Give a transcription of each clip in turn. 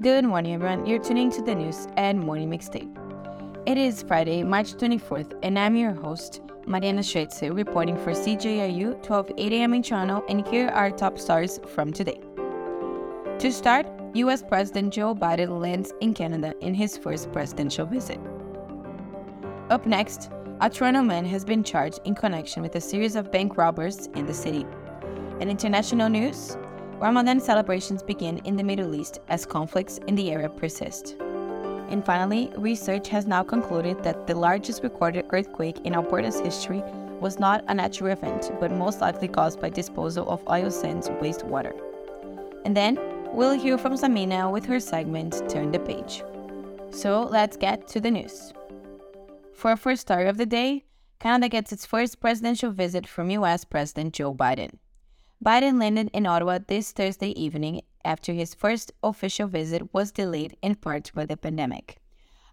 Good morning, everyone. You're tuning to the news and morning mixtape. It is Friday, March 24th, and I'm your host, Mariana Schuetze, reporting for CJRU 12 8 a.m. in Toronto, and here are top stars from today. To start, US President Joe Biden lands in Canada in his first presidential visit. Up next, a Toronto man has been charged in connection with a series of bank robbers in the city. In international news, Ramadan celebrations begin in the Middle East as conflicts in the area persist. And finally, research has now concluded that the largest recorded earthquake in Alberta's history was not a natural event, but most likely caused by disposal of oil sands wastewater. And then, we'll hear from Samina with her segment Turn the Page. So let's get to the news. For our first story of the day, Canada gets its first presidential visit from US President Joe Biden. Biden landed in Ottawa this Thursday evening after his first official visit was delayed in part by the pandemic.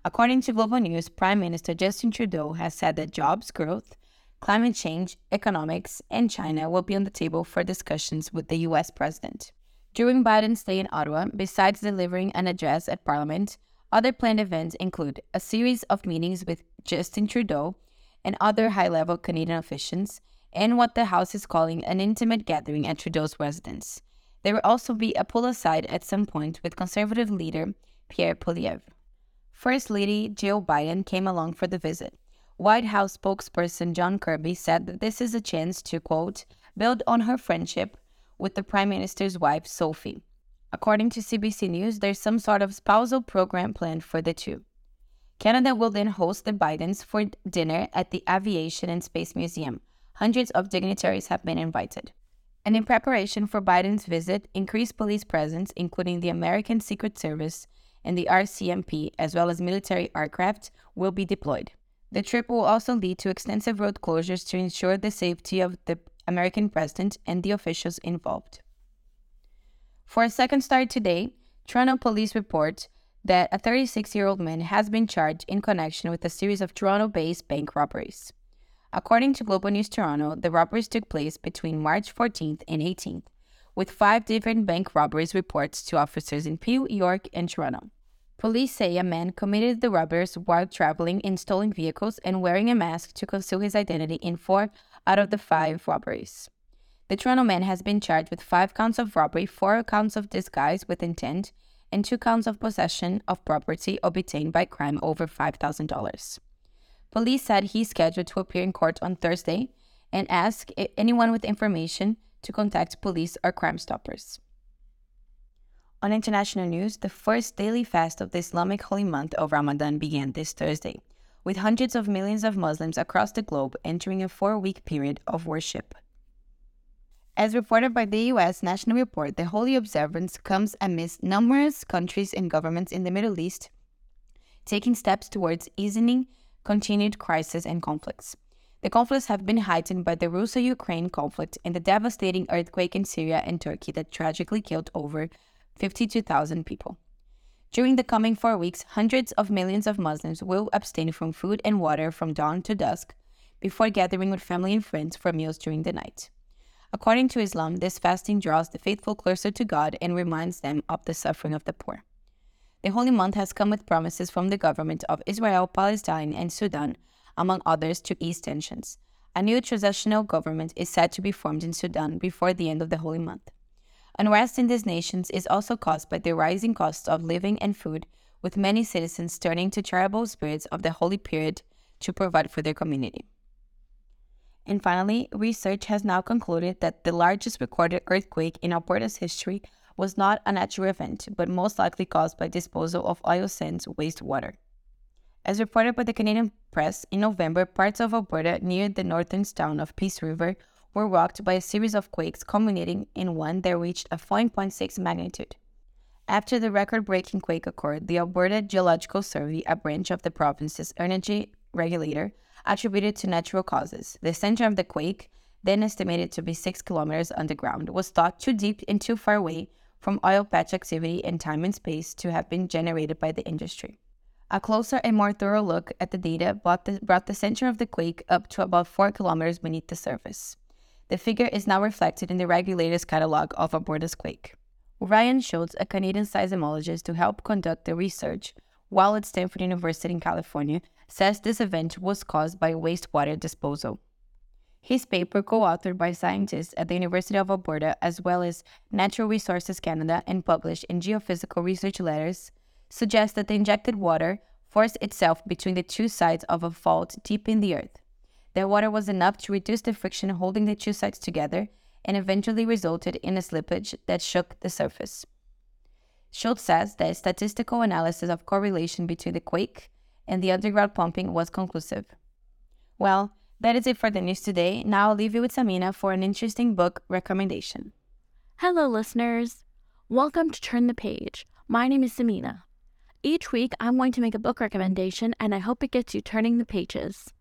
According to Global News, Prime Minister Justin Trudeau has said that jobs growth, climate change, economics, and China will be on the table for discussions with the US president. During Biden's stay in Ottawa, besides delivering an address at Parliament, other planned events include a series of meetings with Justin Trudeau and other high level Canadian officials and what the House is calling an intimate gathering at Trudeau's residence. There will also be a pull aside at some point with Conservative leader Pierre Poilievre. First Lady Jill Biden came along for the visit. White House spokesperson John Kirby said that this is a chance to, quote, build on her friendship with the Prime Minister's wife, Sophie. According to CBC News, there's some sort of spousal program planned for the two. Canada will then host the Bidens for dinner at the Aviation and Space Museum, hundreds of dignitaries have been invited. And in preparation for Biden's visit, increased police presence, including the American Secret Service and the RCMP, as well as military aircraft, will be deployed. The trip will also lead to extensive road closures to ensure the safety of the American president and the officials involved. For a second start today, Toronto police report that a 36 year old man has been charged in connection with a series of Toronto based bank robberies. According to Global News Toronto, the robberies took place between March 14th and 18th, with five different bank robberies reports to officers in Peel, York, and Toronto. Police say a man committed the robberies while traveling in stolen vehicles and wearing a mask to conceal his identity in four out of the five robberies. The Toronto man has been charged with five counts of robbery, four counts of disguise with intent, and two counts of possession of property obtained by crime over $5,000. Police said he's scheduled to appear in court on Thursday and ask anyone with information to contact police or Crime Stoppers. On international news, the first daily fast of the Islamic holy month of Ramadan began this Thursday, with hundreds of millions of Muslims across the globe entering a four week period of worship. As reported by the US National Report, the holy observance comes amidst numerous countries and governments in the Middle East taking steps towards easing continued crises and conflicts. The conflicts have been heightened by the Russia Ukraine conflict and the devastating earthquake in Syria and Turkey that tragically killed over 52,000 people. During the coming four weeks, hundreds of millions of Muslims will abstain from food and water from dawn to dusk before gathering with family and friends for meals during the night. According to Islam, this fasting draws the faithful closer to God and reminds them of the suffering of the poor. The holy month has come with promises from the government of Israel, Palestine, and Sudan, among others, to ease tensions. A new transitional government is said to be formed in Sudan before the end of the holy month. Unrest in these nations is also caused by the rising costs of living and food, with many citizens turning to charitable spirits of the holy period to provide for their community. And finally, research has now concluded that the largest recorded earthquake in Alberta's history was not a natural event, but most likely caused by disposal of oil sands wastewater. As reported by the Canadian press, in November, parts of Alberta near the northern town of Peace River were rocked by a series of quakes culminating in one that reached a 5.6 magnitude. After the record breaking quake occurred, the Alberta Geological Survey, a branch of the province's energy regulator, attributed to natural causes. The center of the quake, then estimated to be 6 kilometers underground, was thought too deep and too far away from oil patch activity in time and space to have been generated by the industry. A closer and more thorough look at the data brought the, brought the center of the quake up to about 4 kilometers beneath the surface. The figure is now reflected in the regulator's catalog of a Alberta's quake. Ryan Schultz, a Canadian seismologist to help conduct the research while at Stanford University in California, says this event was caused by wastewater disposal. His paper, co authored by scientists at the University of Alberta as well as Natural Resources Canada and published in Geophysical Research Letters, suggests that the injected water forced itself between the two sides of a fault deep in the earth. The water was enough to reduce the friction holding the two sides together and eventually resulted in a slippage that shook the surface. Schultz says that statistical analysis of correlation between the quake and the underground pumping was conclusive. Well, that is it for the news today. Now I'll leave you with Samina for an interesting book recommendation. Hello, listeners. Welcome to Turn the Page. My name is Samina. Each week, I'm going to make a book recommendation, and I hope it gets you turning the pages.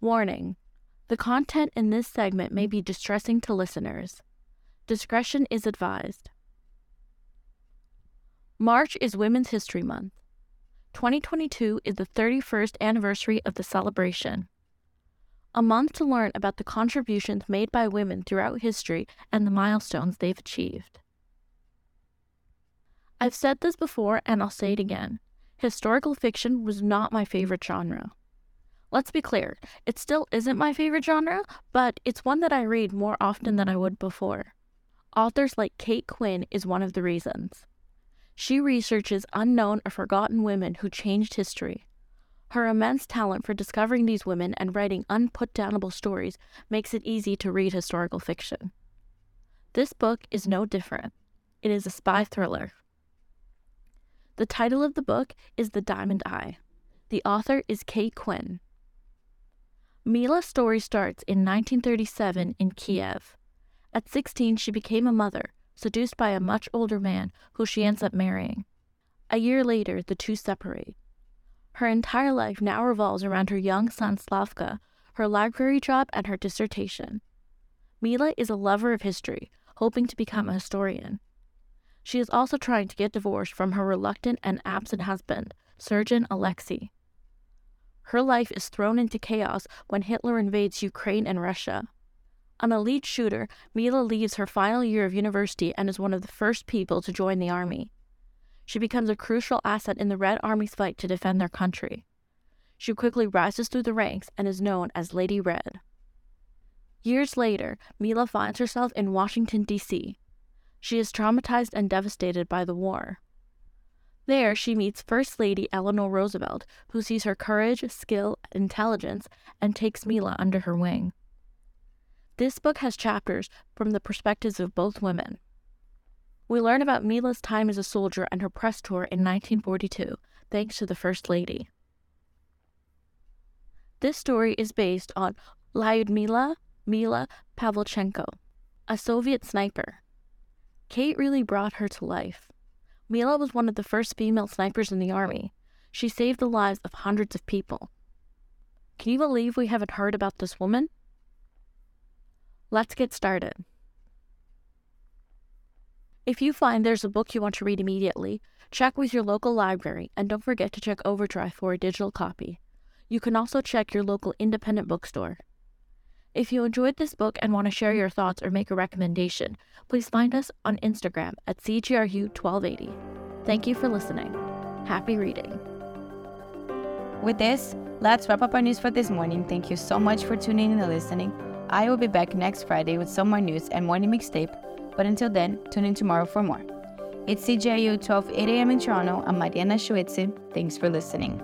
Warning The content in this segment may be distressing to listeners. Discretion is advised. March is Women's History Month. 2022 is the 31st anniversary of the celebration. A month to learn about the contributions made by women throughout history and the milestones they've achieved. I've said this before and I'll say it again. Historical fiction was not my favorite genre. Let's be clear, it still isn't my favorite genre, but it's one that I read more often than I would before. Authors like Kate Quinn is one of the reasons. She researches unknown or forgotten women who changed history. Her immense talent for discovering these women and writing unputdownable stories makes it easy to read historical fiction. This book is no different. It is a spy thriller. The title of the book is The Diamond Eye. The author is Kate Quinn. Mila's story starts in 1937 in Kiev. At 16, she became a mother seduced by a much older man who she ends up marrying. A year later, the two separate. Her entire life now revolves around her young son Slavka, her library job, and her dissertation. Mila is a lover of history, hoping to become a historian. She is also trying to get divorced from her reluctant and absent husband, Surgeon Alexei. Her life is thrown into chaos when Hitler invades Ukraine and Russia. An elite shooter, Mila leaves her final year of university and is one of the first people to join the army. She becomes a crucial asset in the Red Army's fight to defend their country. She quickly rises through the ranks and is known as Lady Red. Years later, Mila finds herself in Washington, D.C. She is traumatized and devastated by the war. There, she meets First Lady Eleanor Roosevelt, who sees her courage, skill, intelligence, and takes Mila under her wing. This book has chapters from the perspectives of both women. We learn about Mila's time as a soldier and her press tour in 1942, thanks to the First Lady. This story is based on Lyudmila Mila Pavlichenko, a Soviet sniper. Kate really brought her to life. Mila was one of the first female snipers in the army. She saved the lives of hundreds of people. Can you believe we haven't heard about this woman? Let's get started. If you find there's a book you want to read immediately, check with your local library and don't forget to check Overdrive for a digital copy. You can also check your local independent bookstore. If you enjoyed this book and want to share your thoughts or make a recommendation, please find us on Instagram at CJRU1280. Thank you for listening. Happy reading. With this, let's wrap up our news for this morning. Thank you so much for tuning in and listening. I will be back next Friday with some more news and morning mixtape, but until then, tune in tomorrow for more. It's CJRU 12 8 a.m. in Toronto. I'm Mariana Schuetze. Thanks for listening.